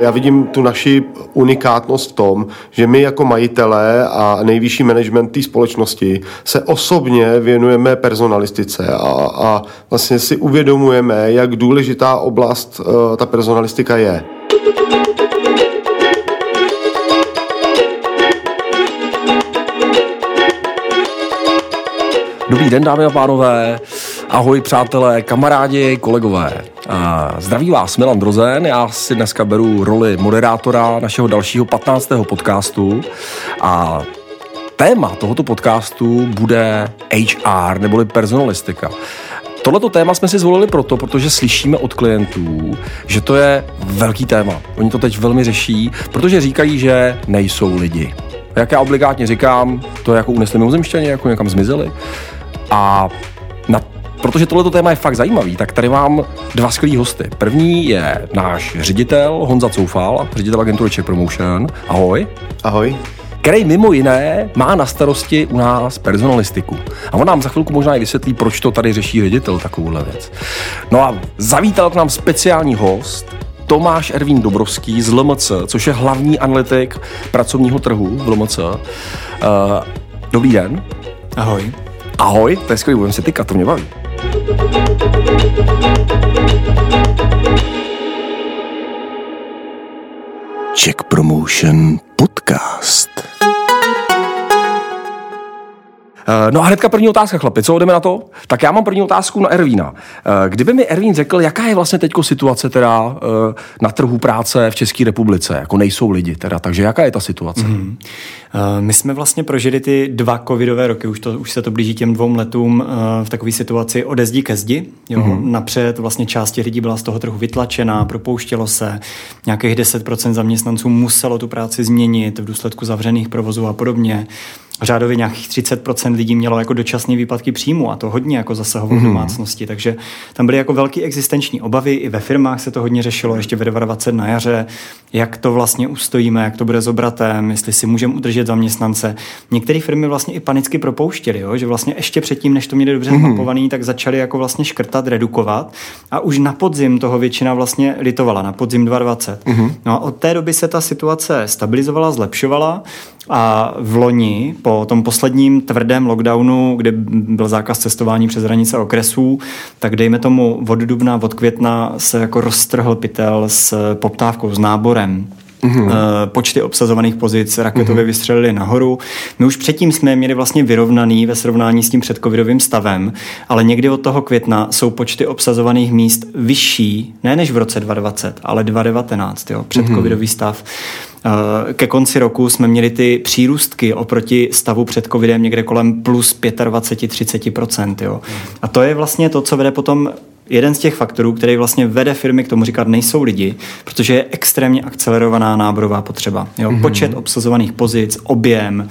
Já vidím tu naši unikátnost v tom, že my jako majitelé a nejvyšší management té společnosti se osobně věnujeme personalistice a, a vlastně si uvědomujeme, jak důležitá oblast uh, ta personalistika je. Dobrý den, dámy a pánové. Ahoj, přátelé, kamarádi, kolegové. Zdraví vás Milan Drozen, já si dneska beru roli moderátora našeho dalšího 15. podcastu a téma tohoto podcastu bude HR, neboli personalistika. Tohleto téma jsme si zvolili proto, protože slyšíme od klientů, že to je velký téma. Oni to teď velmi řeší, protože říkají, že nejsou lidi. Jak já obligátně říkám, to je jako unesli mimozemštěně, jako někam zmizeli. A na Protože tohleto téma je fakt zajímavý, tak tady mám dva skvělý hosty. První je náš ředitel Honza Coufal, ředitel agentury Czech Promotion. Ahoj. Ahoj který mimo jiné má na starosti u nás personalistiku. A on nám za chvilku možná i vysvětlí, proč to tady řeší ředitel takovouhle věc. No a zavítal k nám speciální host, Tomáš Ervín Dobrovský z LMC, což je hlavní analytik pracovního trhu v LMC. Uh, dobrý den. Ahoj. Ahoj, to je skvělý, budeme se tykat, to mě baví. Check Promotion Podcast. Eh, no a hnedka první otázka, chlapi, co jdeme na to? Tak já mám první otázku na Ervína. Eh, kdyby mi Ervín řekl, jaká je vlastně teď situace teda eh, na trhu práce v České republice, jako nejsou lidi teda, takže jaká je ta situace? Mm-hmm. My jsme vlastně prožili ty dva covidové roky, už, to, už se to blíží těm dvou letům v takové situaci ode zdi ke zdi. Jo. Mm-hmm. Napřed vlastně část těch lidí byla z toho trhu vytlačená, propouštělo se, nějakých 10% zaměstnanců muselo tu práci změnit v důsledku zavřených provozů a podobně řádově nějakých 30% lidí mělo jako dočasné výpadky příjmu a to hodně jako zasahovalo mm-hmm. domácnosti, takže tam byly jako velké existenční obavy, i ve firmách se to hodně řešilo ještě ve 20 na jaře, jak to vlastně ustojíme, jak to bude s obratem, jestli si můžeme udržet zaměstnance. Některé firmy vlastně i panicky propouštěly, jo? že vlastně ještě předtím, než to měli dobře mm-hmm. zmapovaný, tak začali jako vlastně škrtat, redukovat a už na podzim toho většina vlastně litovala, na podzim 2020. Mm-hmm. No a od té doby se ta situace stabilizovala, zlepšovala a v loni, po tom posledním tvrdém lockdownu, kdy byl zákaz cestování přes hranice okresů, tak dejme tomu od dubna, od května se jako roztrhl pytel s poptávkou, s náborem. Mm-hmm. Počty obsazovaných pozic raketově mm-hmm. vystřelily nahoru. My už předtím jsme měli vlastně vyrovnaný ve srovnání s tím předcovidovým stavem, ale někdy od toho května jsou počty obsazovaných míst vyšší, ne než v roce 2020, ale 2019, jo, předcovidový mm-hmm. stav. Eh, ke konci roku jsme měli ty přírůstky oproti stavu před covidem někde kolem plus 25-30%. Jo. A to je vlastně to, co vede potom jeden z těch faktorů, který vlastně vede firmy k tomu říkat, nejsou lidi, protože je extrémně akcelerovaná náborová potřeba. Jo? Mm-hmm. Počet obsazovaných pozic, objem,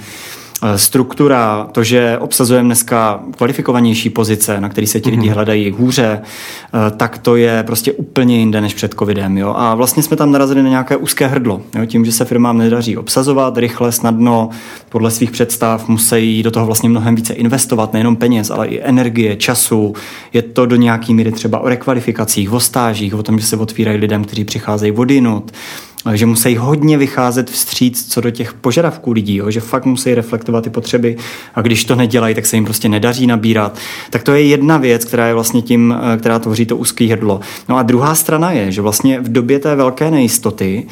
struktura, to, že obsazujeme dneska kvalifikovanější pozice, na které se ti lidi mm-hmm. hledají hůře, eh, tak to je prostě úplně jinde než před covidem. Jo? A vlastně jsme tam narazili na nějaké úzké hrdlo. Jo? Tím, že se firmám nedaří obsazovat rychle, snadno, podle svých představ, musí do toho vlastně mnohem více investovat, nejenom peněz, ale i energie, času. Je to do nějaký míry třeba o rekvalifikacích, o stážích, o tom, že se otvírají lidem, kteří přicházejí vodinut, že musí hodně vycházet vstříc co do těch požadavků lidí, jo? že fakt musí reflektovat ty potřeby a když to nedělají, tak se jim prostě nedaří nabírat. Tak to je jedna věc, která je vlastně tím, eh, která tvoří to úzký hrdlo. No a druhá strana je, že vlastně v době té velké nejistoty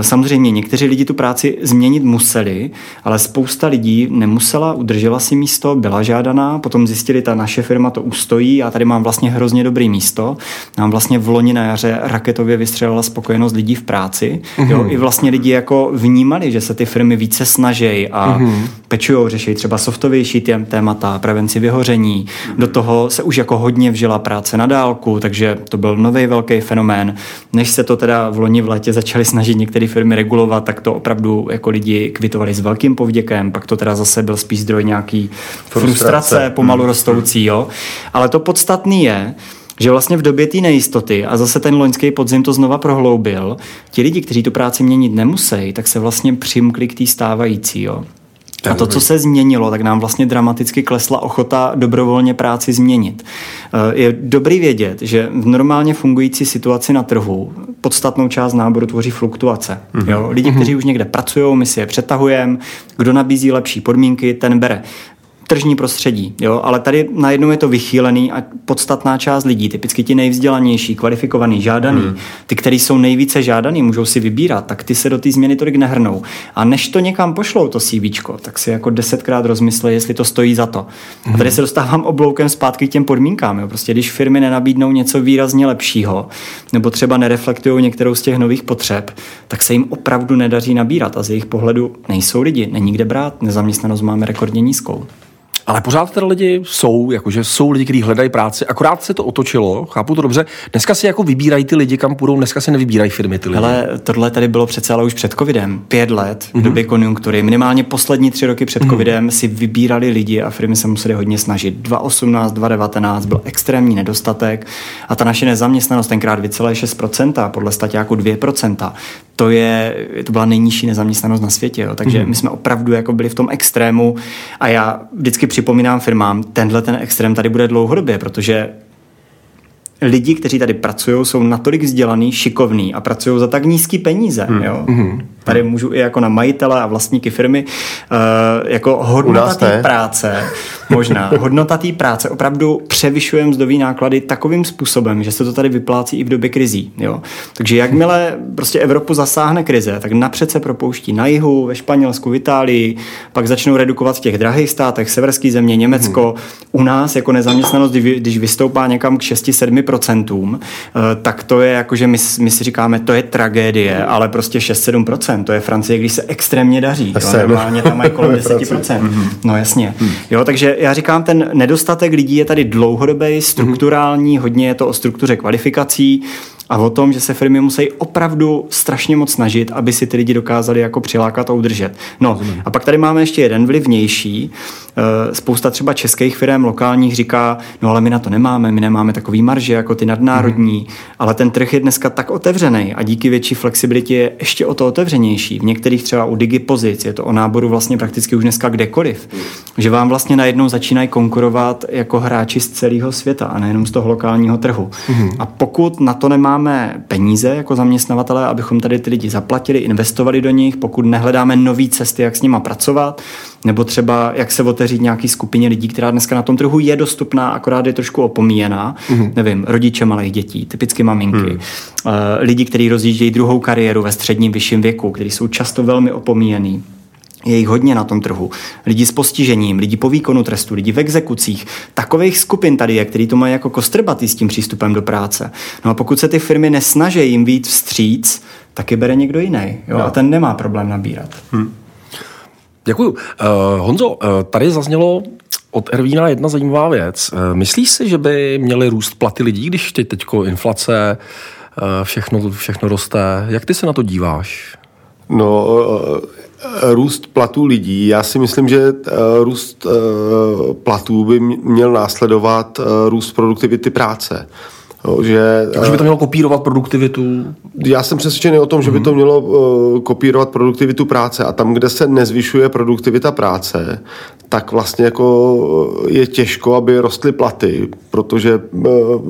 samozřejmě někteří lidi tu práci změnit museli, ale spousta lidí nemusela, udržela si místo, byla žádaná, potom zjistili, ta naše firma to ustojí a tady mám vlastně hrozně dobrý místo. Nám vlastně v loni na jaře raketově vystřelila spokojenost lidí v práci. Mm-hmm. Jo, I vlastně lidi jako vnímali, že se ty firmy více snaží a mm-hmm. Pečují, řeší třeba softovější tém, témata, prevenci vyhoření. Do toho se už jako hodně vžila práce na dálku, takže to byl nový velký fenomén. Než se to teda v loni v létě začali snažit některé firmy regulovat, tak to opravdu jako lidi kvitovali s velkým povděkem, pak to teda zase byl spíš zdroj nějaký frustrace, frustrace pomalu hmm. rostoucí, jo. Ale to podstatný je, že vlastně v době té nejistoty, a zase ten loňský podzim to znova prohloubil, ti lidi, kteří tu práci měnit nemusí, tak se vlastně přimkli k té stávající. Jo. A to, co se změnilo, tak nám vlastně dramaticky klesla ochota dobrovolně práci změnit. Eh, je dobrý vědět, že v normálně fungující situaci na trhu podstatnou část náboru tvoří fluktuace. Mm-hmm. Jo? Lidi, kteří už někde pracují, my si je přetahujeme, kdo nabízí lepší podmínky, ten bere tržní prostředí, jo? ale tady najednou je to vychýlený a podstatná část lidí, typicky ti nejvzdělanější, kvalifikovaný, žádaný, hmm. ty, kteří jsou nejvíce žádaný, můžou si vybírat, tak ty se do té změny tolik nehrnou. A než to někam pošlou, to CV, tak si jako desetkrát rozmysle, jestli to stojí za to. Hmm. A tady se dostávám obloukem zpátky k těm podmínkám. Jo? Prostě když firmy nenabídnou něco výrazně lepšího, nebo třeba nereflektují některou z těch nových potřeb, tak se jim opravdu nedaří nabírat a z jejich pohledu nejsou lidi, není kde brát, nezaměstnanost máme rekordně nízkou. Ale pořád teda lidi jsou, jakože jsou lidi, kteří hledají práci, akorát se to otočilo, chápu to dobře. Dneska si jako vybírají ty lidi, kam půjdou, dneska si nevybírají firmy ty lidi. Ale tohle tady bylo přece ale už před covidem. Pět let v mm-hmm. době konjunktury, minimálně poslední tři roky před mm-hmm. covidem si vybírali lidi a firmy se museli hodně snažit. 2018, 2019 byl extrémní nedostatek a ta naše nezaměstnanost tenkrát 2,6%, podle statiáku 2%. To, je, to byla nejnižší nezaměstnanost na světě. Jo. Takže mm-hmm. my jsme opravdu jako byli v tom extrému a já vždycky připomínám firmám, tenhle ten extrém tady bude dlouhodobě, protože lidi, kteří tady pracují, jsou natolik vzdělaný, šikovný a pracují za tak nízký peníze. Hmm. Jo? Hmm. Tady můžu i jako na majitele a vlastníky firmy uh, jako hodnota té práce, možná, hodnota té práce opravdu převyšuje mzdový náklady takovým způsobem, že se to tady vyplácí i v době krizí. Jo? Takže jakmile prostě Evropu zasáhne krize, tak napřed se propouští na jihu, ve Španělsku, v Itálii, pak začnou redukovat v těch drahých státech, severské země, Německo. Hmm. U nás jako nezaměstnanost, když vystoupá někam k 6-7%, eh, tak to je jako, že my, my si říkáme, to je tragédie, ale prostě 6-7%, to je Francie, když se extrémně daří. Jo? Normálně tam mají kolem 10%. Mhm. No jasně. Hmm. Jo, takže já říkám, ten nedostatek lidí je tady dlouhodobý, strukturální, hodně je to o struktuře kvalifikací a o tom, že se firmy musí opravdu strašně moc snažit, aby si ty lidi dokázali jako přilákat a udržet. No Rozumím. a pak tady máme ještě jeden vlivnější. Eh, spousta třeba českých firm lokálních říká, no ale my na to nemáme, my nemáme takový marže jako ty nadnárodní, hmm. ale ten trh je dneska tak otevřený a díky větší flexibilitě je ještě o to otevřenější. V některých třeba u digipozic je to o náboru vlastně prakticky už dneska kdekoliv, hmm. že vám vlastně najednou začínají konkurovat jako hráči z celého světa a nejenom z toho lokálního trhu. Hmm. A pokud na to nemáme nemáme peníze jako zaměstnavatele, abychom tady ty lidi zaplatili, investovali do nich, pokud nehledáme nové cesty, jak s nima pracovat, nebo třeba jak se otevřít nějaký skupině lidí, která dneska na tom trhu je dostupná, akorát je trošku opomíjená. Mm-hmm. Nevím, rodiče malých dětí, typicky maminky, mm. lidi, kteří rozjíždějí druhou kariéru ve středním vyšším věku, kteří jsou často velmi opomíjení. Je jich hodně na tom trhu. Lidi s postižením, lidi po výkonu trestu, lidi v exekucích. Takových skupin tady je, který to mají jako kostrbaty s tím přístupem do práce. No a pokud se ty firmy nesnaží jim být vstříc, tak je bere někdo jiný. Jo? No. A ten nemá problém nabírat. Hmm. Děkuju. Uh, Honzo, uh, tady zaznělo od Ervína jedna zajímavá věc. Uh, myslíš si, že by měly růst platy lidí, když teď teďko inflace, uh, všechno, všechno roste? Jak ty se na to díváš? No, růst platů lidí. Já si myslím, že růst platů by měl následovat růst produktivity práce. Jo, že, jako, by to mělo kopírovat produktivitu? Já jsem přesvědčený o tom, že by to mhm. mělo uh, kopírovat produktivitu práce a tam, kde se nezvyšuje produktivita práce, tak vlastně jako je těžko, aby rostly platy, protože uh,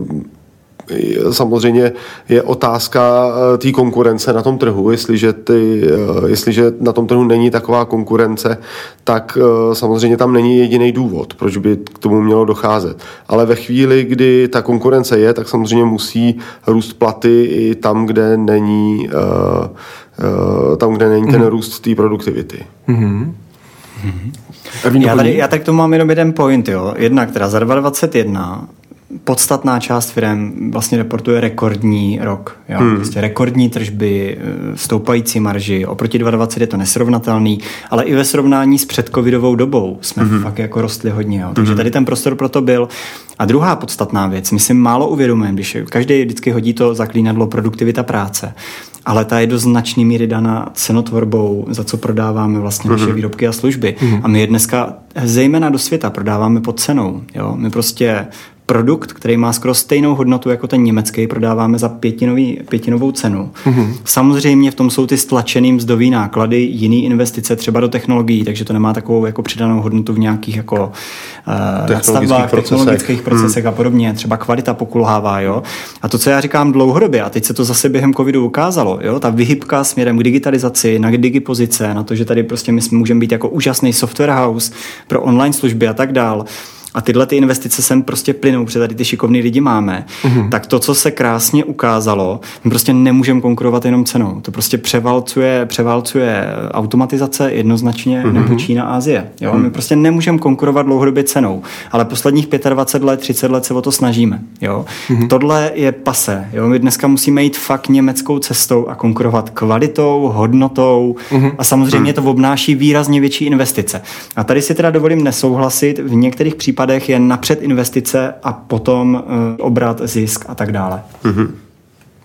samozřejmě je otázka eh, té konkurence na tom trhu. Jestliže, ty, eh, jestliže na tom trhu není taková konkurence, tak eh, samozřejmě tam není jediný důvod, proč by k tomu mělo docházet. Ale ve chvíli, kdy ta konkurence je, tak samozřejmě musí růst platy i tam, kde není, tam, kde není ten mhm. růst té produktivity. Mm-hmm. Já, tady, já tak to mám jenom jeden point, jo. Jedna, která za 2021 podstatná část firm vlastně reportuje rekordní rok. Jo? Hmm. Prostě rekordní tržby, eh, stoupající marži. Oproti 2020 je to nesrovnatelný, ale i ve srovnání s předcovidovou dobou jsme hmm. fakt jako rostli hodně. Jo? Takže hmm. tady ten prostor pro to byl. A druhá podstatná věc, my si málo uvědomujeme, když každý vždycky hodí to zaklínadlo produktivita práce, ale ta je do značné míry daná cenotvorbou, za co prodáváme vlastně naše mm-hmm. výrobky a služby. Mm-hmm. A my je dneska zejména do světa prodáváme pod cenou. Jo? My prostě produkt, který má skoro stejnou hodnotu jako ten německý, prodáváme za pětinový, pětinovou cenu. Mm-hmm. Samozřejmě v tom jsou ty stlačený mzdový náklady, jiný investice třeba do technologií, takže to nemá takovou jako přidanou hodnotu v nějakých jako uh, nadstavbách, technologických procesech mm. a podobně. Třeba kvalita pokulhává, jo. A to, co já říkám dlouhodobě, a teď se to zase během covidu ukázalo, jo, ta vyhybka směrem k digitalizaci, na digipozice, na to, že tady prostě my můžeme být jako úžasný software house pro online služby a tak dál a tyhle ty investice sem prostě plynou, protože tady ty šikovní lidi máme, mm-hmm. tak to, co se krásně ukázalo, my prostě nemůžeme konkurovat jenom cenou. To prostě převalcuje, převalcuje automatizace jednoznačně mm-hmm. nebo Čína, Asie. Jo? Mm-hmm. My prostě nemůžeme konkurovat dlouhodobě cenou, ale posledních 25 let, 30 let se o to snažíme. Jo? Mm-hmm. Tohle je pase. Jo? My dneska musíme jít fakt německou cestou a konkurovat kvalitou, hodnotou mm-hmm. a samozřejmě mm-hmm. to obnáší výrazně větší investice. A tady si teda dovolím nesouhlasit v některých případech případech je napřed investice a potom uh, obrat, zisk a tak dále. Mm-hmm.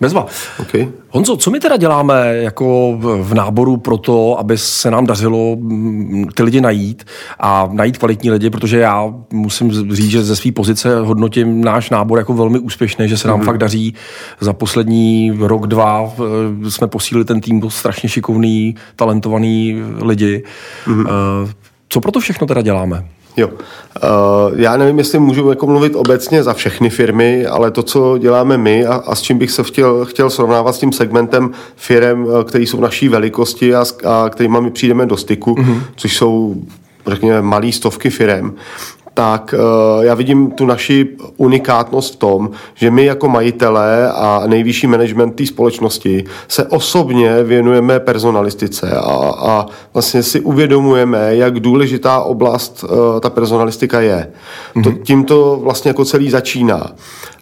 Bezva. Okay. Honzo, co my teda děláme jako v náboru pro to, aby se nám dařilo mm, ty lidi najít a najít kvalitní lidi, protože já musím říct, že ze své pozice hodnotím náš nábor jako velmi úspěšný, že se nám mm-hmm. fakt daří za poslední rok, dva eh, jsme posílili ten tým, strašně šikovný, talentovaný lidi. Mm-hmm. Co pro to všechno teda děláme? Jo. Uh, já nevím, jestli můžu jako mluvit obecně za všechny firmy, ale to, co děláme my a, a s čím bych se chtěl, chtěl srovnávat s tím segmentem firm, eh, který jsou naší velikosti a, a kterými my přijdeme do styku, mm-hmm. což jsou řekněme, malý stovky firm, tak uh, já vidím tu naši unikátnost v tom, že my jako majitelé a nejvyšší management té společnosti se osobně věnujeme personalistice a, a vlastně si uvědomujeme, jak důležitá oblast uh, ta personalistika je. Mm-hmm. To, tím to vlastně jako celý začíná.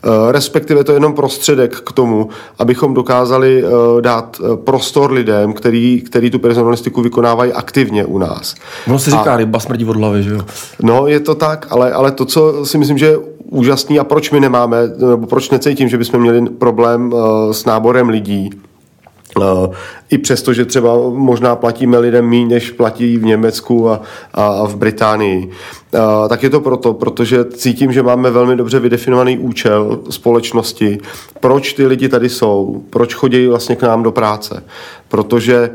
Eh, respektive to je jenom prostředek k tomu, abychom dokázali eh, dát eh, prostor lidem, který, který tu personalistiku vykonávají aktivně u nás. Ono se říká, a, ryba smrdí od hlavy, že jo? No, je to tak, ale, ale to, co si myslím, že je úžasný a proč my nemáme, nebo proč necítím, že bychom měli problém s náborem lidí, i přesto, že třeba možná platíme lidem méně, než platí v Německu a, a v Británii. Tak je to proto, protože cítím, že máme velmi dobře vydefinovaný účel společnosti, proč ty lidi tady jsou, proč chodí vlastně k nám do práce. Protože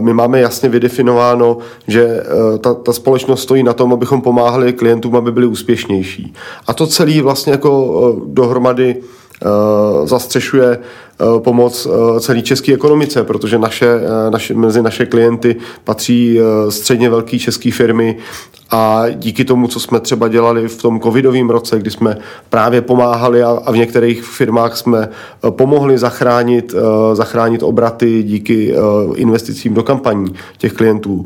my máme jasně vydefinováno, že ta, ta společnost stojí na tom, abychom pomáhali klientům, aby byli úspěšnější. A to celé vlastně jako dohromady zastřešuje Eh, pomoc eh, celé české ekonomice, protože naše, eh, naše, mezi naše klienty patří středně velké české firmy a díky tomu, co jsme třeba dělali v tom covidovém roce, kdy jsme právě pomáhali a, a v některých firmách jsme pomohli zachránit, zachránit obraty díky investicím do kampaní těch klientů,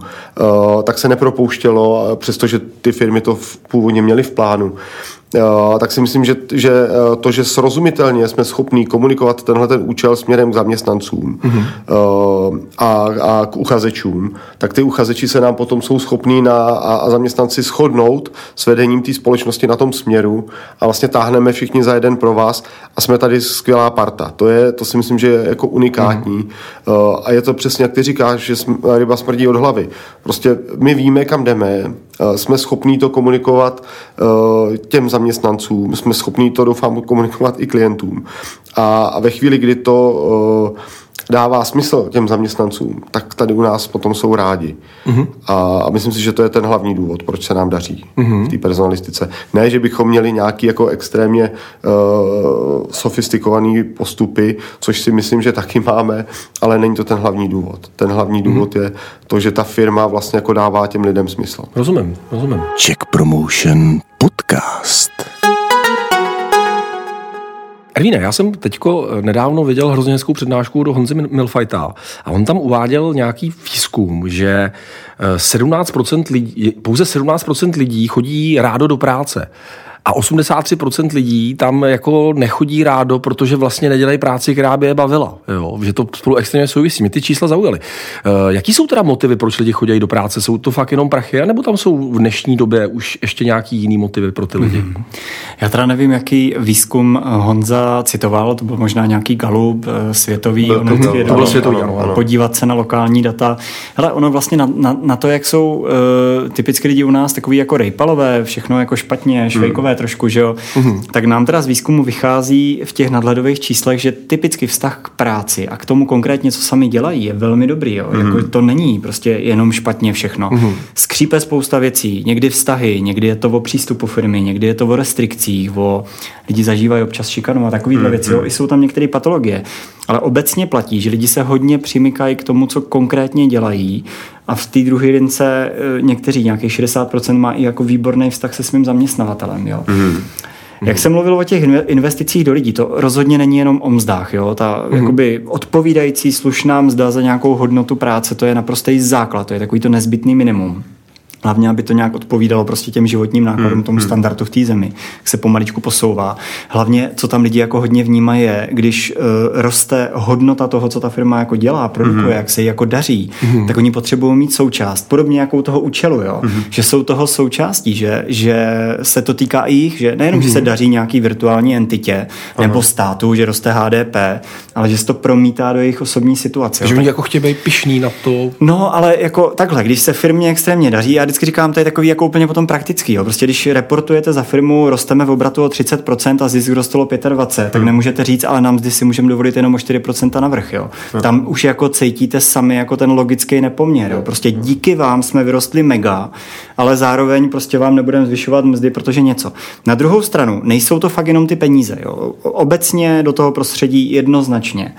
tak se nepropouštělo, přestože ty firmy to původně měly v plánu. Tak si myslím, že, že to, že srozumitelně jsme schopní komunikovat tenhle ten účel směrem k zaměstnancům mm-hmm. a, a k uchazečům, tak ty uchazeči se nám potom jsou schopní na, a, a zaměstnanci shodnout s vedením té společnosti na tom směru a vlastně táhneme všichni za jeden pro vás a jsme tady skvělá parta. To, je, to si myslím, že je jako unikátní mm-hmm. a je to přesně, jak ty říkáš, že ryba smrdí od hlavy. Prostě my víme, kam jdeme, jsme schopní to komunikovat těm zaměstnancům, jsme schopní to, doufám, komunikovat i klientům. A, ve chvíli, kdy to uh, dává smysl těm zaměstnancům, tak tady u nás potom jsou rádi. Uh-huh. A, a myslím si, že to je ten hlavní důvod, proč se nám daří uh-huh. v té personalistice. Ne, že bychom měli nějaký jako extrémně uh, sofistikovaný postupy, což si myslím, že taky máme, ale není to ten hlavní důvod. Ten hlavní uh-huh. důvod je to, že ta firma vlastně jako dává těm lidem smysl. Rozumím, rozumím. Check Promotion Podcast. Ervíne, já jsem teďko eh, nedávno viděl hrozně hezkou přednášku do Honzy Milfajta a on tam uváděl nějaký výzkum, že 17% eh, lidí, pouze 17% lidí chodí rádo do práce. A 83% lidí tam jako nechodí rádo, protože vlastně nedělají práci, která by je bavila. Jo? Že to spolu extrémně souvisí. Mě ty čísla zaujaly. Uh, jaký jsou teda motivy, proč lidi chodí do práce? Jsou to fakt jenom prachy, nebo tam jsou v dnešní době už ještě nějaký jiný motivy pro ty lidi? Mm-hmm. Já teda nevím, jaký výzkum Honza citoval, to byl možná nějaký galup eh, světový. To, to, to, to bylo světový, ano, ano. Podívat se na lokální data. Ale ono vlastně na, na, na to, jak jsou uh, typicky lidi u nás takový jako rejpalové, všechno jako špatně, švejkové výzkumné trošku, že jo, mm-hmm. tak nám teda z výzkumu vychází v těch nadhledových číslech, že typicky vztah k práci a k tomu konkrétně, co sami dělají, je velmi dobrý. Jo? Mm-hmm. Jako to není prostě jenom špatně všechno. Mm-hmm. Skřípe spousta věcí, někdy vztahy, někdy je to o přístupu firmy, někdy je to o restrikcích, o lidi zažívají občas šikanu a takovýhle mm-hmm. věci. Jo? I jsou tam některé patologie. Ale obecně platí, že lidi se hodně přimykají k tomu, co konkrétně dělají a v té druhé lince e, někteří, nějakých 60% má i jako výborný vztah se svým zaměstnavatelem. Jo? Mm-hmm. Jak jsem mluvil o těch investicích do lidí, to rozhodně není jenom o mzdách. Jo? Ta mm. jakoby odpovídající slušná mzda za nějakou hodnotu práce, to je naprostý základ, to je takový to nezbytný minimum. Hlavně, aby to nějak odpovídalo prostě těm životním nákladům, hmm, tomu hmm. standardu v té zemi, se pomaličku posouvá. Hlavně, co tam lidi jako hodně vnímají, je, když uh, roste hodnota toho, co ta firma jako dělá, produkuje, hmm. jak se jí jako daří, hmm. tak oni potřebují mít součást, podobně jako toho účelu, jo? Hmm. že jsou toho součástí, že, že se to týká i jich, že nejenom, hmm. že se daří nějaký virtuální entitě Aha. nebo státu, že roste HDP, ale že se to promítá do jejich osobní situace. Že oni jako chtějí být pišní na to. No, ale jako takhle, když se firmě extrémně daří, a vždycky říkám, to je takový jako úplně potom praktický. Jo. Prostě když reportujete za firmu, rosteme v obratu o 30% a zisk rostlo 25%, hmm. tak nemůžete říct, ale nám zde si můžeme dovolit jenom o 4% navrh. Jo. Hmm. Tam už jako cítíte sami jako ten logický nepoměr. Jo. Prostě díky vám jsme vyrostli mega, ale zároveň prostě vám nebudeme zvyšovat mzdy, protože něco. Na druhou stranu, nejsou to fakt jenom ty peníze. Jo. Obecně do toho prostředí jednoznačně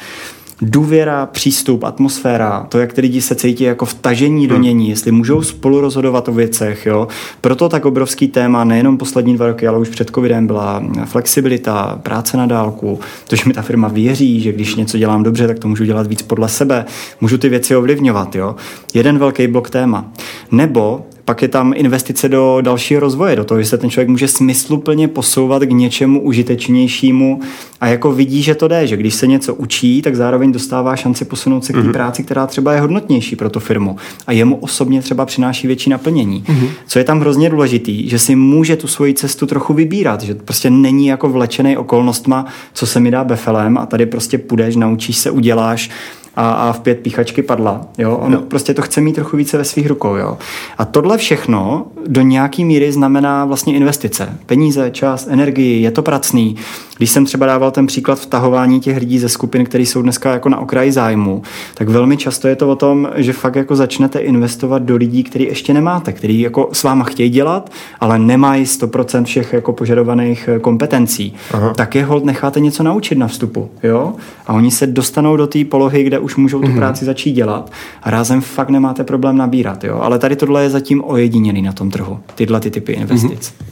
důvěra, přístup, atmosféra, to, jak ty lidi se cítí jako vtažení do hmm. nění, jestli můžou spolu rozhodovat o věcech. Jo. Proto tak obrovský téma nejenom poslední dva roky, ale už před covidem byla flexibilita, práce na dálku, to, že mi ta firma věří, že když něco dělám dobře, tak to můžu dělat víc podle sebe, můžu ty věci ovlivňovat. Jo. Jeden velký blok téma. Nebo pak je tam investice do dalšího rozvoje, do toho, že se ten člověk může smysluplně posouvat k něčemu užitečnějšímu a jako vidí, že to jde, že když se něco učí, tak zároveň dostává šanci posunout se k té mm-hmm. práci, která třeba je hodnotnější pro tu firmu a jemu osobně třeba přináší větší naplnění. Mm-hmm. Co je tam hrozně důležitý, že si může tu svoji cestu trochu vybírat, že prostě není jako vlečený okolnostma, co se mi dá befelem a tady prostě půjdeš, naučíš se, uděláš a, a v pět píchačky padla. Jo? On no. prostě to chce mít trochu více ve svých rukou. Jo? A tohle všechno do nějaký míry znamená vlastně investice. Peníze, čas, energii, je to pracný. Když jsem třeba dával ten příklad vtahování těch lidí ze skupin, které jsou dneska jako na okraji zájmu, tak velmi často je to o tom, že fakt jako začnete investovat do lidí, který ještě nemáte, který jako s váma chtějí dělat, ale nemají 100% všech jako požadovaných eh, kompetencí. Aha. Tak je hold necháte něco naučit na vstupu. Jo? A oni se dostanou do té polohy, kde už můžou tu mm-hmm. práci začít dělat a rázem fakt nemáte problém nabírat. Jo? Ale tady tohle je zatím ojediněný na tom trhu, tyhle ty typy investic. Mm-hmm.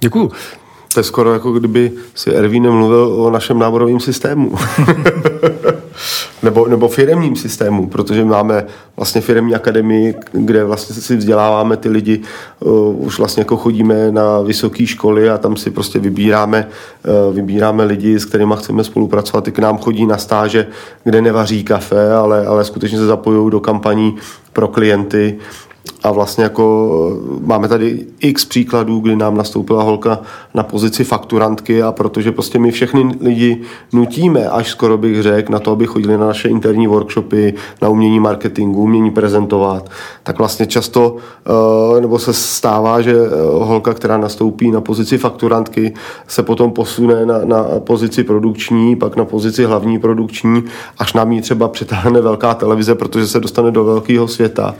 Děkuju. To je skoro jako kdyby si Ervín nemluvil o našem náborovém systému. nebo, nebo firemním systému, protože máme vlastně firemní akademii, kde vlastně si vzděláváme ty lidi, uh, už vlastně jako chodíme na vysoké školy a tam si prostě vybíráme, uh, vybíráme lidi, s kterými chceme spolupracovat. Ty k nám chodí na stáže, kde nevaří kafe, ale, ale skutečně se zapojují do kampaní pro klienty a vlastně jako máme tady x příkladů, kdy nám nastoupila holka na pozici fakturantky a protože prostě my všechny lidi nutíme, až skoro bych řekl, na to, aby chodili na naše interní workshopy, na umění marketingu, umění prezentovat, tak vlastně často, eh, nebo se stává, že eh, holka, která nastoupí na pozici fakturantky, se potom posune na, na pozici produkční, pak na pozici hlavní produkční, až nám ji třeba přitáhne velká televize, protože se dostane do velkého světa.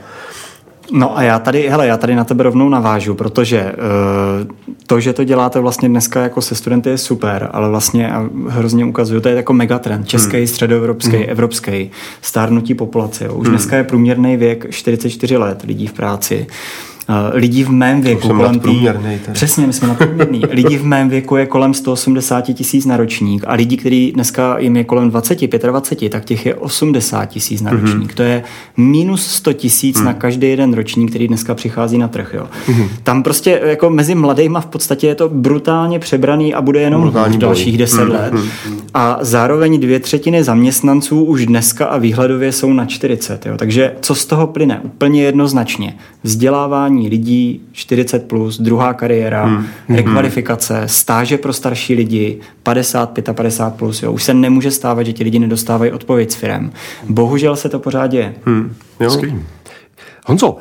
No a já tady, hele, já tady na tebe rovnou navážu, protože uh, to, že to děláte vlastně dneska jako se studenty je super, ale vlastně a hrozně ukazuje, to je jako megatrend, český, hmm. středoevropský, hmm. evropský, stárnutí populace. Jo. Už hmm. dneska je průměrný věk 44 let lidí v práci. Eh, lidí v mém věku kolem tý, Přesně, my jsme nadprůměrný. lidí v mém věku je kolem 180 tisíc na ročník a lidí, kteří dneska jim je kolem 20, 25, tak těch je 80 tisíc na mhm. ročník. Mm-hmm. To je minus 100 tisíc mm. na každý jeden ročník, který dneska přichází na trh. Jo. Mm-hmm. Tam prostě jako mezi mladejma v podstatě je to brutálně přebraný a bude jenom v dalších 10 mm-hmm. let. A zároveň dvě třetiny zaměstnanců už dneska a výhledově jsou na 40. Jo. Takže co z toho plyne? Úplně jednoznačně. Vzdělávání vzdělávání lidí 40+, plus, druhá kariéra, hmm. hmm. rekvalifikace, stáže pro starší lidi 50, 55+. Plus, jo. Už se nemůže stávat, že ti lidi nedostávají odpověď s firem. Bohužel se to pořád děje. Hmm. Jo. Honzo, uh,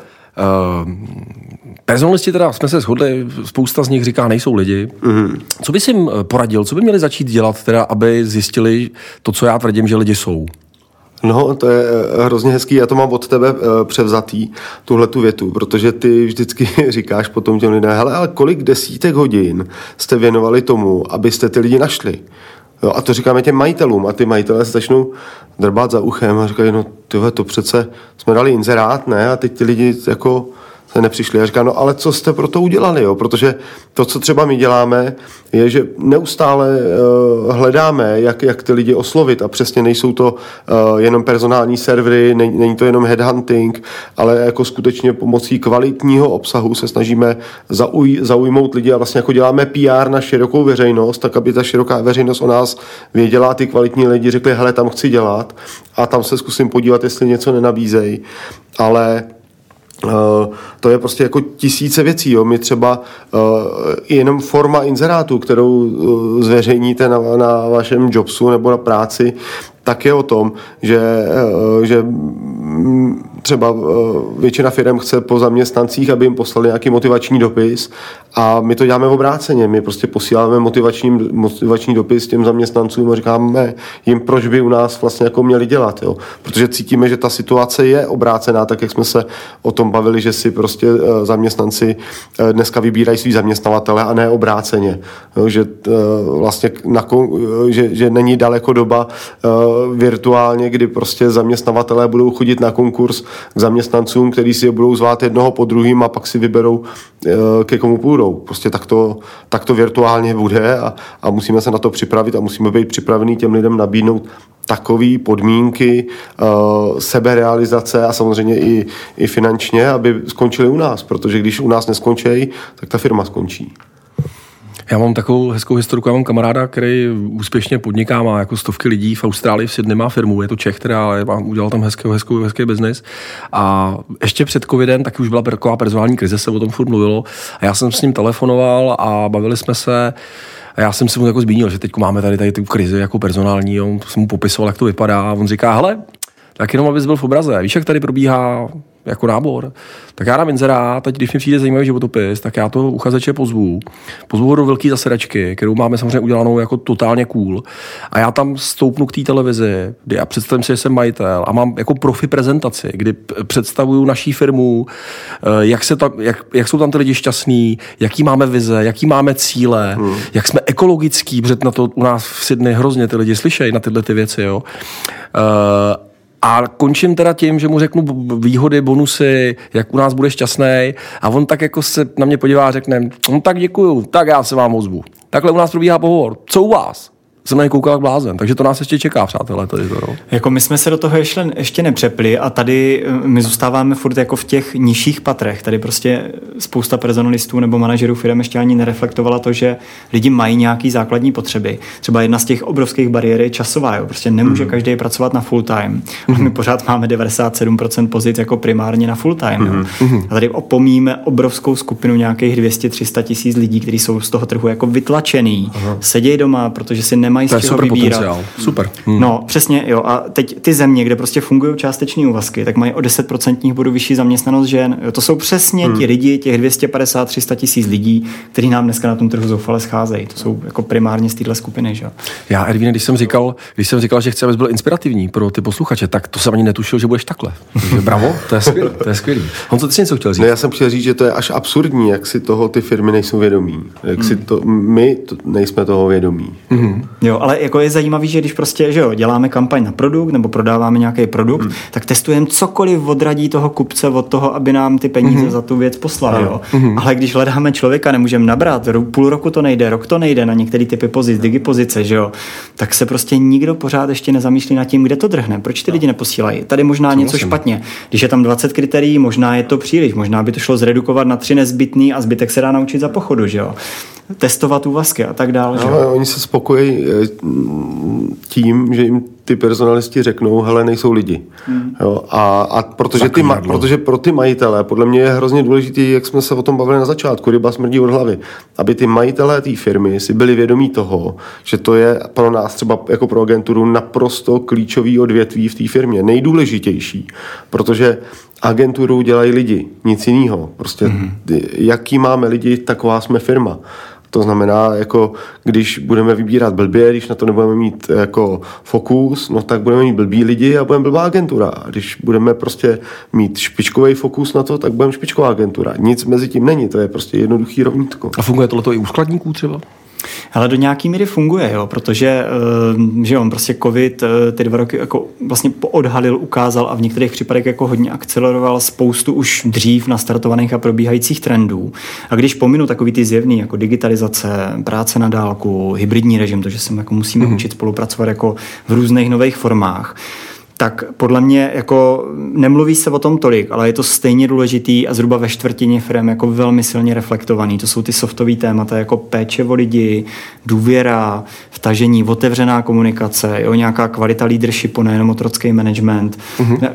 personalisti teda jsme se shodli, spousta z nich říká, nejsou lidi. Mm. Co bys jim poradil, co by měli začít dělat, teda, aby zjistili to, co já tvrdím, že lidi jsou? No, to je eh, hrozně hezký, já to mám od tebe eh, převzatý, tuhle tu větu, protože ty vždycky říkáš potom těm lidem, hele, ale kolik desítek hodin jste věnovali tomu, abyste ty lidi našli? Jo, a to říkáme těm majitelům a ty majitelé se začnou drbat za uchem a říkají, no tyhle, to přece jsme dali inzerát, ne? A teď ty lidi jako se nepřišli. A říká, no ale co jste pro to udělali, jo? Protože to, co třeba my děláme, je, že neustále uh, hledáme, jak, jak ty lidi oslovit a přesně nejsou to uh, jenom personální servery, ne, není to jenom headhunting, ale jako skutečně pomocí kvalitního obsahu se snažíme zauj, zaujmout lidi a vlastně jako děláme PR na širokou veřejnost, tak aby ta široká veřejnost o nás věděla, ty kvalitní lidi řekli, hele, tam chci dělat a tam se zkusím podívat, jestli něco nenabízejí. Ale Uh, to je prostě jako tisíce věcí. Jo. My třeba uh, jenom forma inzerátu, kterou uh, zveřejníte na, na vašem jobsu nebo na práci, tak je o tom, že, že třeba většina firm chce po zaměstnancích, aby jim poslali nějaký motivační dopis a my to děláme v obráceně. My prostě posíláme motivační, motivační dopis těm zaměstnancům a říkáme jim, proč by u nás vlastně jako měli dělat. Jo. Protože cítíme, že ta situace je obrácená, tak jak jsme se o tom bavili, že si prostě zaměstnanci dneska vybírají svý zaměstnavatele a ne obráceně. Jo. Že vlastně na, že, že není daleko doba virtuálně, kdy prostě zaměstnavatelé budou chodit na konkurs k zaměstnancům, který si je budou zvát jednoho po druhým a pak si vyberou, eh, ke komu půjdou. Prostě tak to, tak to virtuálně bude a, a musíme se na to připravit a musíme být připravení těm lidem nabídnout takové podmínky uh, seberealizace a samozřejmě i, i finančně, aby skončili u nás, protože když u nás neskončí, tak ta firma skončí. Já mám takovou hezkou historiku, já mám kamaráda, který úspěšně podniká, má jako stovky lidí v Austrálii, v Sydney má firmu, je to Čech, která udělal tam hezký, hezký, hezký biznis. A ještě před covidem taky už byla taková personální krize, se o tom furt mluvilo. A já jsem s ním telefonoval a bavili jsme se a já jsem si mu jako zmínil, že teď máme tady, tady tu krizi jako personální, on jsem mu popisoval, jak to vypadá a on říká, hele, tak jenom abys byl v obraze. Víš, jak tady probíhá jako nábor, tak já dám inzerát, teď když mi přijde zajímavý životopis, tak já toho uchazeče pozvu. Pozvu ho do velké zasedačky, kterou máme samozřejmě udělanou jako totálně cool. A já tam stoupnu k té televizi, kdy já představím si, že jsem majitel a mám jako profi prezentaci, kdy představuju naší firmu, eh, jak, se tam, jak, jak jsou tam ty lidi šťastní, jaký máme vize, jaký máme cíle, hmm. jak jsme ekologický, protože na to u nás v Sydney hrozně ty lidi slyšejí na tyhle ty věci. Jo. Uh, a končím teda tím, že mu řeknu výhody, bonusy, jak u nás bude šťastný. A on tak jako se na mě podívá a řekne, no tak děkuju, tak já se vám ozvu. Takhle u nás probíhá pohovor. Co u vás? Jsem na ně koukal jak blázen. Takže to nás ještě čeká, přátelé. Tady to, no. Jako my jsme se do toho ještě, ještě nepřepli a tady eh, my zůstáváme furt jako v těch nižších patrech. Tady prostě spousta personalistů nebo manažerů firm ještě ani nereflektovala to, že lidi mají nějaký základní potřeby. Třeba jedna z těch obrovských bariér je časová. Jo. Prostě nemůže mm. každý pracovat na full time. Mm. A my pořád máme 97% pozic jako primárně na full time. Mm. Jo. Mhm. A tady opomíme obrovskou skupinu nějakých 200-300 tisíc lidí, kteří jsou z toho trhu jako vytlačený, Aha. sedějí doma, protože si nemají nemají to z čeho super vybírat. Potenciál. Super. Hmm. No, přesně, jo. A teď ty země, kde prostě fungují částeční úvazky, tak mají o 10% bodu vyšší zaměstnanost žen. Jo, to jsou přesně hmm. ti lidi, těch 250-300 tisíc lidí, kteří nám dneska na tom trhu zoufale scházejí. To jsou jako primárně z téhle skupiny. Že? Já, Edvine, když jsem říkal, když jsem říkal, že chci, abys byl inspirativní pro ty posluchače, tak to jsem ani netušil, že budeš takhle. Takže bravo, to je skvělé. To je skvělý. Honzo, ty jsi něco chtěl říct? No, já jsem chtěl říct, že to je až absurdní, jak si toho ty firmy nejsou vědomí. Jak hmm. si to, my to, nejsme toho vědomí. Hmm. Jo, ale jako je zajímavý, že když prostě že jo, děláme kampaň na produkt nebo prodáváme nějaký produkt, hmm. tak testujeme cokoliv odradí toho kupce od toho, aby nám ty peníze hmm. za tu věc poslal. Jo. Hmm. Ale když hledáme člověka, nemůžeme nabrat, půl roku to nejde, rok to nejde na některé typy pozic, digipozice, že jo, tak se prostě nikdo pořád ještě nezamýšlí nad tím, kde to drhne, proč ty lidi neposílají. Tady možná Co něco musím. špatně. Když je tam 20 kritérií, možná je to příliš, možná by to šlo zredukovat na tři nezbytný a zbytek se dá naučit za pochodu, že jo testovat úvazky a tak dále. No, oni se spokojí eh, tím, že jim ty personalisti řeknou, hele, nejsou lidi. Hmm. Jo, a, a protože, ty, protože pro ty majitele, podle mě je hrozně důležité, jak jsme se o tom bavili na začátku, ryba smrdí od hlavy, aby ty majitelé té firmy si byli vědomí toho, že to je pro nás třeba jako pro agenturu naprosto klíčový odvětví v té firmě, nejdůležitější, protože agenturu dělají lidi, nic jiného. Prostě mm-hmm. jaký máme lidi, taková jsme firma. To znamená, jako když budeme vybírat blbě, když na to nebudeme mít jako fokus, no tak budeme mít blbí lidi a budeme blbá agentura. A když budeme prostě mít špičkový fokus na to, tak budeme špičková agentura. Nic mezi tím není, to je prostě jednoduchý rovnítko. A funguje tohle i u skladníků třeba? Ale do nějaký míry funguje, jo, protože eh, že on prostě covid eh, ty dva roky jako vlastně odhalil, ukázal a v některých případech jako hodně akceleroval spoustu už dřív nastartovaných a probíhajících trendů. A když pominu takový ty zjevný, jako digitalizace, práce na dálku, hybridní režim, to, že se jako musíme mm-hmm. učit spolupracovat jako v různých nových formách, tak podle mě jako nemluví se o tom tolik, ale je to stejně důležitý a zhruba ve čtvrtině firm jako velmi silně reflektovaný. To jsou ty softové témata jako péče o lidi, důvěra, vtažení, otevřená komunikace, jo, nějaká kvalita leadershipu, nejenom otrocký management. Mm-hmm.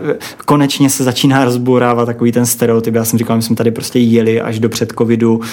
Konečně se začíná rozbourávat takový ten stereotyp. Já jsem říkal, my jsme tady prostě jeli až do před covidu uh,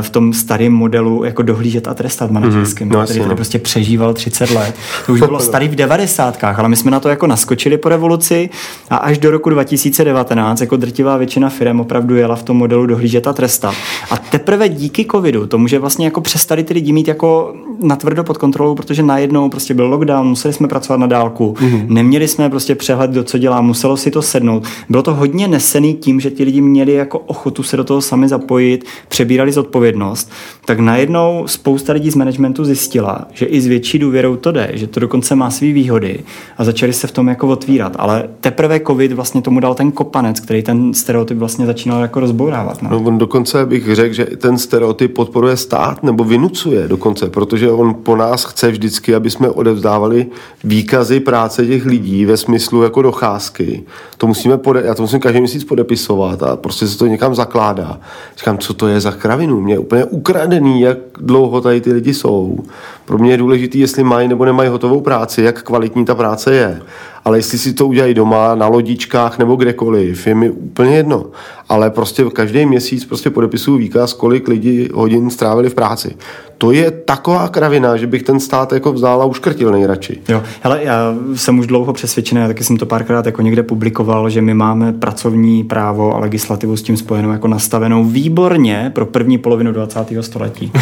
v tom starém modelu jako dohlížet a trestat manažerským, mm-hmm. no, který tady no. prostě přežíval 30 let. To už bylo starý v devadesátkách, ale my jsme na to jako naskočili skočili po revoluci a až do roku 2019 jako drtivá většina firm opravdu jela v tom modelu dohlížet a trestat. A teprve díky covidu, tomu, že vlastně jako přestali ty lidi mít jako natvrdo pod kontrolou, protože najednou prostě byl lockdown, museli jsme pracovat na dálku, mm-hmm. neměli jsme prostě přehled, do co dělá, muselo si to sednout. Bylo to hodně nesený tím, že ti lidi měli jako ochotu se do toho sami zapojit, přebírali zodpovědnost, tak najednou spousta lidí z managementu zjistila, že i s větší důvěrou to jde, že to dokonce má své výhody a začali se v tom jako otvírat. Ale teprve covid vlastně tomu dal ten kopanec, který ten stereotyp vlastně začínal jako rozbourávat. No, no on dokonce bych řekl, že ten stereotyp podporuje stát nebo vynucuje dokonce, protože on po nás chce vždycky, aby jsme odevzdávali výkazy práce těch lidí ve smyslu jako docházky. To musíme pode- já to musím každý měsíc podepisovat a prostě se to někam zakládá. Říkám, co to je za kravinu? Mě je úplně ukradený, jak dlouho tady ty lidi jsou. Pro mě je důležité, jestli mají nebo nemají hotovou práci, jak kvalitní ta práce je ale jestli si to udělají doma, na lodičkách nebo kdekoliv, je mi úplně jedno. Ale prostě každý měsíc prostě podepisuju výkaz, kolik lidí hodin strávili v práci. To je taková kravina, že bych ten stát jako vzal a uškrtil nejradši. Jo, hele, já jsem už dlouho přesvědčený, taky jsem to párkrát jako někde publikoval, že my máme pracovní právo a legislativu s tím spojenou jako nastavenou výborně pro první polovinu 20. století.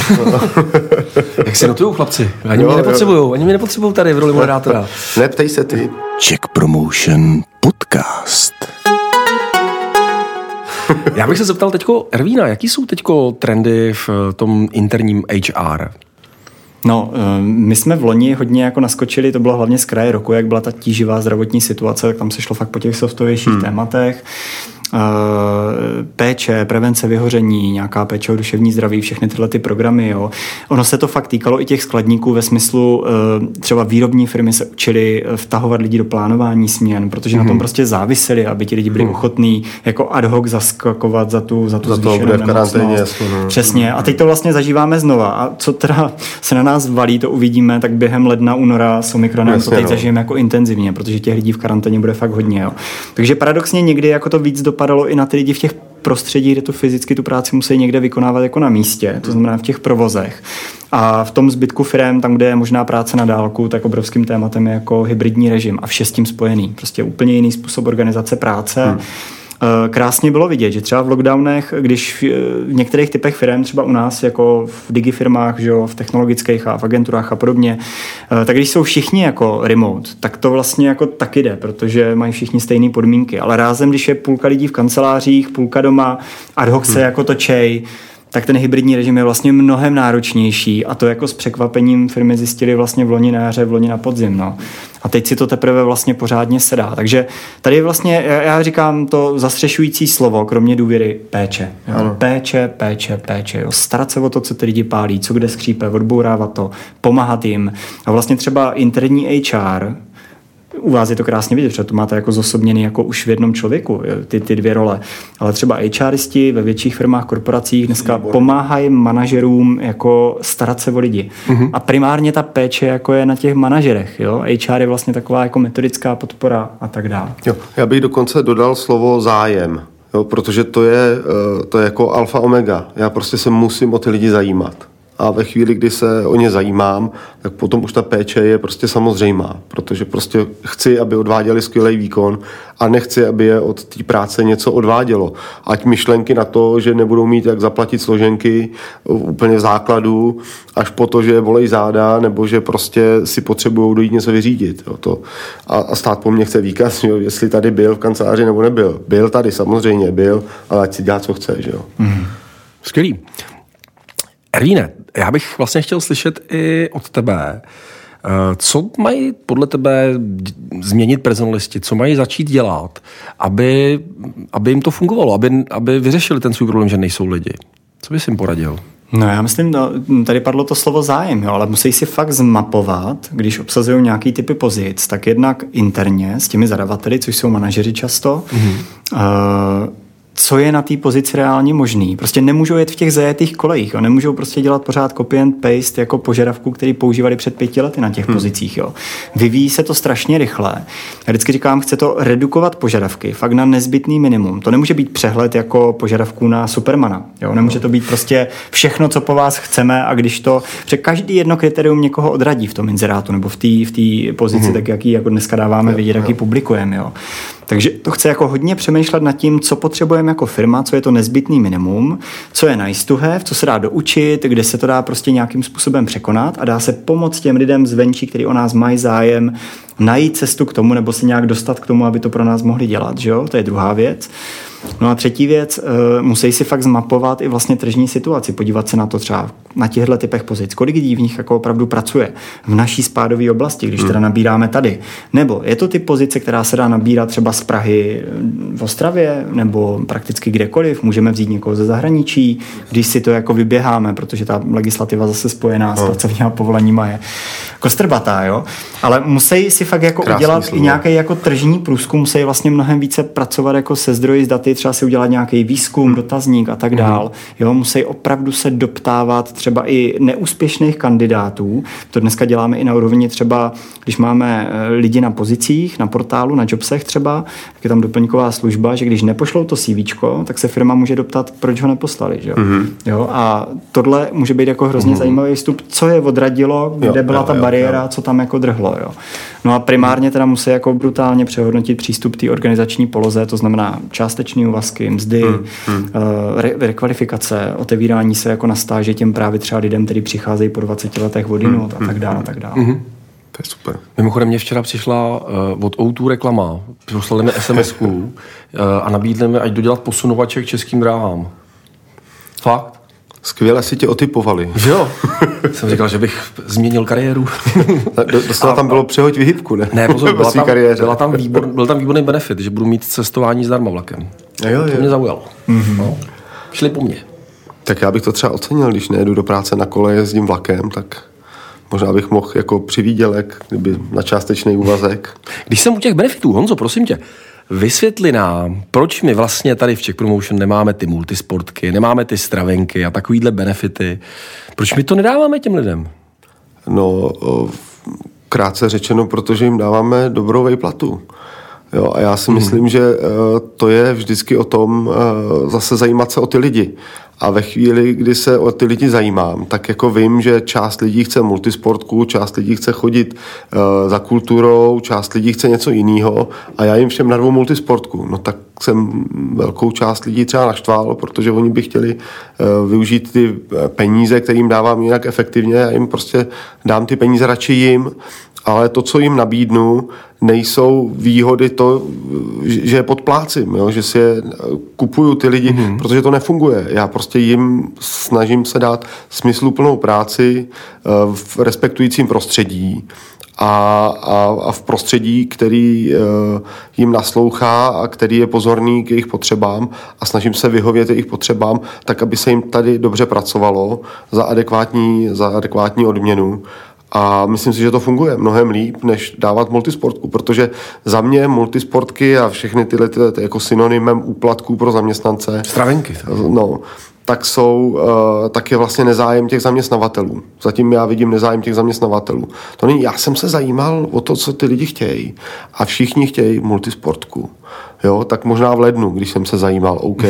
Jak se notují chlapci? Ani jo, mě nepotřebují, ani mě nepotřebují tady v roli moderátora. Neptej se ty. Czech Promotion Podcast. Já bych se zeptal teďko, Ervína, jaký jsou teďko trendy v tom interním HR? No, eh, my jsme v loni hodně jako naskočili, to bylo hlavně z kraje roku, jak byla ta tíživá zdravotní situace, tak tam se šlo fakt po těch softovějších hmm. tématech. Eh, péče, prevence vyhoření, nějaká péče o duševní zdraví, všechny tyhle ty programy. Jo. Ono se to fakt týkalo i těch skladníků ve smyslu, eh, třeba výrobní firmy se učili eh, vtahovat lidi do plánování směn, protože mm-hmm. na tom mhm. prostě záviseli, aby ti lidi byli mm. ochotní jako ad hoc zaskakovat za tu, za tu za to bude v karanténě, no. Přesně. A teď to vlastně zažíváme znova. A co teda se na nás valí, to uvidíme, tak během ledna, února s Omikronem to teď no. zažijeme jako intenzivně, protože těch lidí v karanténě bude fakt hodně. Jo. Takže paradoxně někdy jako to víc dopadalo i na ty lidi v těch prostředí, kde to fyzicky tu práci musí někde vykonávat jako na místě, to znamená v těch provozech. A v tom zbytku firm, tam, kde je možná práce na dálku, tak obrovským tématem je jako hybridní režim a vše s tím spojený. Prostě úplně jiný způsob organizace práce. Hmm krásně bylo vidět, že třeba v lockdownech, když v některých typech firm, třeba u nás, jako v digifirmách, že jo, v technologických a v agenturách a podobně, eh, tak když jsou všichni jako remote, tak to vlastně jako taky jde, protože mají všichni stejné podmínky. Ale rázem, když je půlka lidí v kancelářích, půlka doma, ad hoc se hmm. jako točej, tak ten hybridní režim je vlastně mnohem náročnější a to jako s překvapením firmy zjistili vlastně v loni na jaře, v loni na podzim. No. A teď si to teprve vlastně pořádně sedá. Takže tady je vlastně, já říkám to zastřešující slovo, kromě důvěry, péče. Jo. Péče, péče, péče. Jo. Starat se o to, co ty lidi pálí, co kde skřípe, odbourávat to, pomáhat jim. A vlastně třeba interní HR u vás je to krásně vidět, protože to máte jako zosobněný jako už v jednom člověku, ty, ty dvě role. Ale třeba HRisti ve větších firmách, korporacích dneska pomáhají manažerům jako starat se o lidi. Mm-hmm. A primárně ta péče jako je na těch manažerech. Jo? HR je vlastně taková jako metodická podpora a tak dále. Jo, já bych dokonce dodal slovo zájem. Jo, protože to je, eh, to je jako alfa omega. Já prostě se musím o ty lidi zajímat a ve chvíli, kdy se o ně zajímám, tak potom už ta péče je prostě samozřejmá, protože prostě chci, aby odváděli skvělý výkon a nechci, aby je od té práce něco odvádělo. Ať myšlenky na to, že nebudou mít jak zaplatit složenky úplně v základu, až po to, že volej záda, nebo že prostě si potřebují dojít něco vyřídit. Jo, to. A, a stát po mně chce výkaz, jo, jestli tady byl v kanceláři nebo nebyl. Byl tady, samozřejmě byl, ale ať si dělá, co chce. Že jo. Mm. Skvělý. Ervíne, já bych vlastně chtěl slyšet i od tebe, eh, co mají podle tebe změnit personalisti? Co mají začít dělat, aby, aby jim to fungovalo, aby, aby vyřešili ten svůj problém, že nejsou lidi? Co bys jim poradil? No já myslím, no, tady padlo to slovo zájem, jo, ale musí si fakt zmapovat, když obsazují nějaký typy pozic, tak jednak interně s těmi zadavateli, což jsou manažeři často, mm-hmm. uh, co je na té pozici reálně možný. Prostě nemůžou jet v těch zajetých kolejích, jo. nemůžou prostě dělat pořád copy and paste jako požadavku, který používali před pěti lety na těch hmm. pozicích. Jo. Vyvíjí se to strašně rychle. Já vždycky říkám, chce to redukovat požadavky, fakt na nezbytný minimum. To nemůže být přehled jako požadavků na Supermana. Jo. Nemůže to být prostě všechno, co po vás chceme a když to, protože každý jedno kritérium někoho odradí v tom inzerátu nebo v té v pozici, hmm. tak jaký jako dneska dáváme vidět, jaký publikujeme. Jo. Takže to chce jako hodně přemýšlet nad tím, co potřebujeme jako firma, co je to nezbytný minimum, co je nice to have, co se dá doučit, kde se to dá prostě nějakým způsobem překonat a dá se pomoct těm lidem zvenčí, kteří o nás mají zájem, najít cestu k tomu nebo se nějak dostat k tomu, aby to pro nás mohli dělat, že jo? To je druhá věc. No a třetí věc, uh, musí si fakt zmapovat i vlastně tržní situaci, podívat se na to třeba na těchto typech pozic, kolik lidí v nich jako opravdu pracuje v naší spádové oblasti, když hmm. teda nabíráme tady. Nebo je to ty pozice, která se dá nabírat třeba z Prahy v Ostravě, nebo prakticky kdekoliv, můžeme vzít někoho ze zahraničí, když si to jako vyběháme, protože ta legislativa zase spojená no. s pracovníma povoleníma je kostrbatá, jo. Ale musí si fakt jako Krásný udělat slovo. i nějaký jako tržní průzkum, musí vlastně mnohem více pracovat jako se zdroji z daty, třeba si udělat nějaký výzkum, dotazník a tak mm. dál. Jo, musí opravdu se doptávat třeba i neúspěšných kandidátů. To dneska děláme i na úrovni třeba, když máme eh, lidi na pozicích, na portálu, na jobsech třeba, tak je tam doplňková služba, že když nepošlou to CV, tak se firma může doptat, proč ho neposlali. Že? Mm. Jo, a tohle může být jako hrozně mm. zajímavý vstup, co je odradilo, kde jo, byla jo, ta jo, bariéra, jo. co tam jako drhlo. Jo. No a primárně teda musí jako brutálně přehodnotit přístup té organizační poloze, to znamená částečný úvazky, mzdy, hmm, hmm. Eh, re, rekvalifikace, otevírání se jako na stáže těm právě třeba lidem, kteří přicházejí po 20 letech odinut hmm, a tak dále. A tak dále. Hmm. To je super. Mimochodem, mě včera přišla uh, od O2 reklama, poslali mi sms uh, a nabídli mi, ať dodělat posunovaček českým dráhám. Fakt? Skvěle si tě otypovali. Jo? Jsem říkal, že bych změnil kariéru. Dostala tam bylo přehoď vyhybku, ne? Ne, pozor, byla tam, byla tam výbor, byl tam výborný benefit, že budu mít cestování zdarma vlakem. Jo, jo. To mě zaujalo. Mm-hmm. No. Šli po mně. Tak já bych to třeba ocenil, když nejedu do práce na kole, jezdím vlakem, tak možná bych mohl jako přivídělek, kdyby na částečný úvazek. Když jsem u těch benefitů, Honzo, prosím tě, Vysvětli nám, proč my vlastně tady v Czech Promotion nemáme ty multisportky, nemáme ty stravenky a takovýhle benefity. Proč my to nedáváme těm lidem? No, krátce řečeno, protože jim dáváme dobrou vejplatu. Jo, a já si mm. myslím, že uh, to je vždycky o tom uh, zase zajímat se o ty lidi. A ve chvíli, kdy se o ty lidi zajímám, tak jako vím, že část lidí chce multisportku, část lidí chce chodit uh, za kulturou, část lidí chce něco jiného a já jim všem narvu multisportku. No tak jsem velkou část lidí třeba naštval, protože oni by chtěli uh, využít ty peníze, které jim dávám jinak efektivně a jim prostě dám ty peníze radši jim ale to, co jim nabídnu, nejsou výhody to, že je podplácím, jo? že si je kupuju ty lidi, mm-hmm. protože to nefunguje. Já prostě jim snažím se dát smysluplnou práci eh, v respektujícím prostředí a, a, a v prostředí, který uh, jim naslouchá a který je pozorný k jejich potřebám a snažím se vyhovět jejich potřebám, tak aby se jim tady dobře pracovalo za adekvátní, za adekvátní odměnu A myslím si, že to funguje mnohem líp, než dávat multisportku, protože za mě multisportky a všechny tyhle, tyhle jako synonymem úplatků pro zaměstnance. Stravenky. No, tak jsou, uh, tak je vlastně nezájem těch zaměstnavatelů. Zatím já vidím nezájem těch zaměstnavatelů. To není, já jsem se zajímal o to, co ty lidi chtějí a všichni chtějí multisportku. Jo, tak možná v lednu, když jsem se zajímal, OK,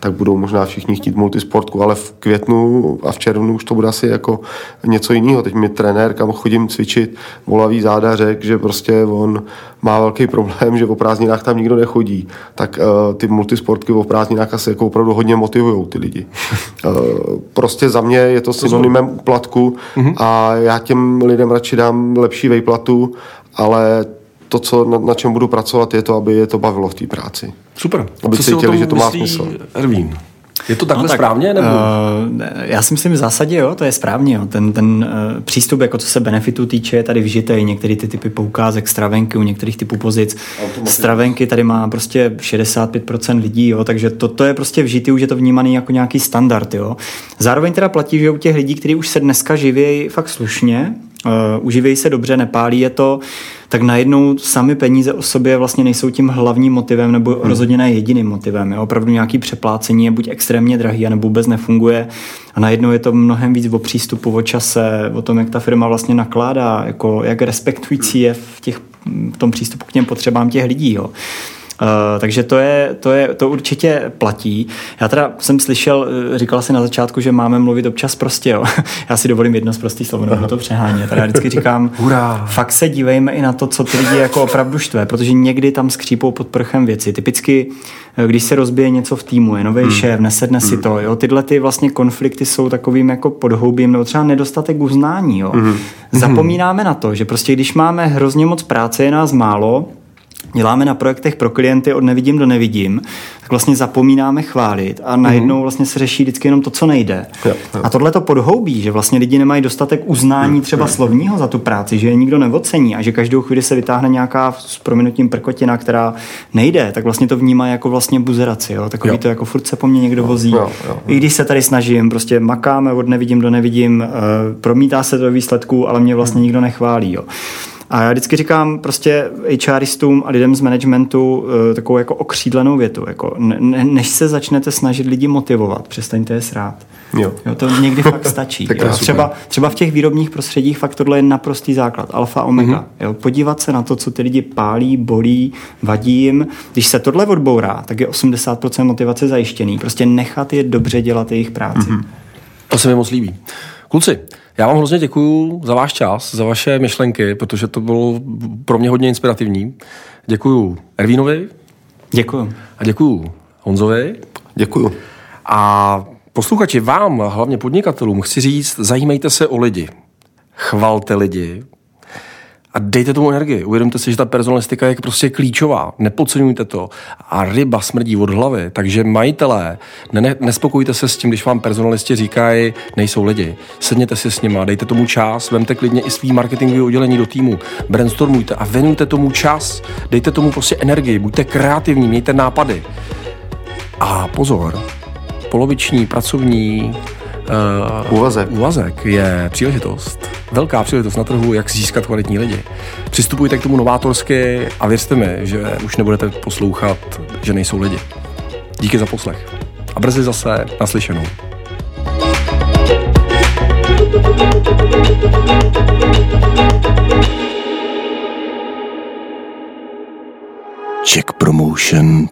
tak budou možná všichni chtít multisportku, ale v květnu a v červnu už to bude asi jako něco jiného. Teď mi trenér, kam chodím cvičit, volavý záda řekl, že prostě on má velký problém, že o prázdninách tam nikdo nechodí. Tak uh, ty multisportky o prázdninách asi jako opravdu hodně motivují ty lidi. Uh, prostě za mě je to synonymem úplatku mhm. a já těm lidem radši dám lepší vejplatu, ale to, co, na, na čem budu pracovat, je to, aby je to bavilo v té práci. Super. Aby Co cítili, že to má smysl. Ervín? Je to takhle no, tak, správně? Nebo? Uh, já si myslím v zásadě, jo, to je správně. Jo. Ten, ten uh, přístup, jako co se benefitu týče, je tady vžitej. Některé ty typy poukázek, stravenky u některých typů pozic. Stravenky tady má prostě 65% lidí, jo, takže to, to je prostě vžitý, už je to vnímaný jako nějaký standard. Jo. Zároveň teda platí, že u těch lidí, kteří už se dneska živějí fakt slušně, uh, uživějí se dobře, nepálí je to, tak najednou sami peníze o sobě vlastně nejsou tím hlavním motivem nebo hmm. rozhodně ne jediným motivem. Je opravdu nějaký přeplácení je buď extrémně drahý, nebo vůbec nefunguje a najednou je to mnohem víc o přístupu, o čase, o tom, jak ta firma vlastně nakládá, jako jak respektující je v, těch, v tom přístupu k těm potřebám těch lidí. Jo. Uh, takže to, je, to, je, to určitě platí. Já teda jsem slyšel, eh, říkala si na začátku, že máme mluvit občas prostě, jo. Já si dovolím jedno z prostý slovo, nebo to přeháně. Teda já vždycky říkám, Hurá. fakt se dívejme i na to, co ty lidi jako opravdu štve, protože někdy tam skřípou pod prchem věci. Typicky, eh, když se rozbije něco v týmu, je nový hmm. šéf, nesedne hmm. si to, jo. Tyhle ty vlastně konflikty jsou takovým jako podhoubím, nebo třeba nedostatek uznání, jo. Hmm. Zapomínáme na to, že prostě když máme hrozně moc práce, je nás málo, děláme na projektech pro klienty od nevidím do nevidím, tak vlastně zapomínáme chválit a najednou mhm. vlastně se řeší vždycky jenom to, co nejde. Jo, jo. A tohle to podhoubí, že vlastně lidi nemají dostatek uznání třeba slovního za tu práci, že je nikdo neocení a že každou chvíli se vytáhne nějaká s prominutím prkotina, která nejde, tak vlastně to vnímá jako vlastně buzeraci. Jo? Takový jo. to jako furt se po mně někdo vozí. Jo, jo, jo. I když se tady snažím, prostě makáme od nevidím do nevidím, uh, promítá se to do výsledků, ale mě vlastně nikdo nechválí. Jo? A já vždycky říkám prostě HRistům a lidem z managementu uh, takovou jako okřídlenou větu, jako ne, než se začnete snažit lidi motivovat, přestaňte je srát. Jo. jo to někdy fakt stačí. tak jo. Třeba, třeba v těch výrobních prostředích fakt tohle je naprostý základ, alfa, omega. Mm-hmm. Jo. Podívat se na to, co ty lidi pálí, bolí, vadí jim. Když se tohle odbourá, tak je 80% motivace zajištěný. Prostě nechat je dobře dělat jejich práci. Mm-hmm. To se mi moc líbí. Kluci, já vám hrozně děkuju za váš čas, za vaše myšlenky, protože to bylo pro mě hodně inspirativní. Děkuju Ervínovi. Děkuju. A děkuju Honzovi. Děkuju. A posluchači, vám, hlavně podnikatelům, chci říct, zajímejte se o lidi. Chvalte lidi, a dejte tomu energii. Uvědomte si, že ta personalistika je prostě klíčová. Nepodceňujte to. A ryba smrdí od hlavy. Takže majitelé, ne, nespokojte se s tím, když vám personalisti říkají, nejsou lidi. Sedněte si s nima, dejte tomu čas, vemte klidně i svý marketingový oddělení do týmu, brainstormujte a věnujte tomu čas. Dejte tomu prostě energii, buďte kreativní, mějte nápady. A pozor, poloviční pracovní uh, úvazek. úvazek je příležitost. Velká příležitost na trhu, jak získat kvalitní lidi. Přistupujte k tomu novátorsky a věřte mi, že už nebudete poslouchat, že nejsou lidi. Díky za poslech. A brzy zase naslyšenou. Check Promotion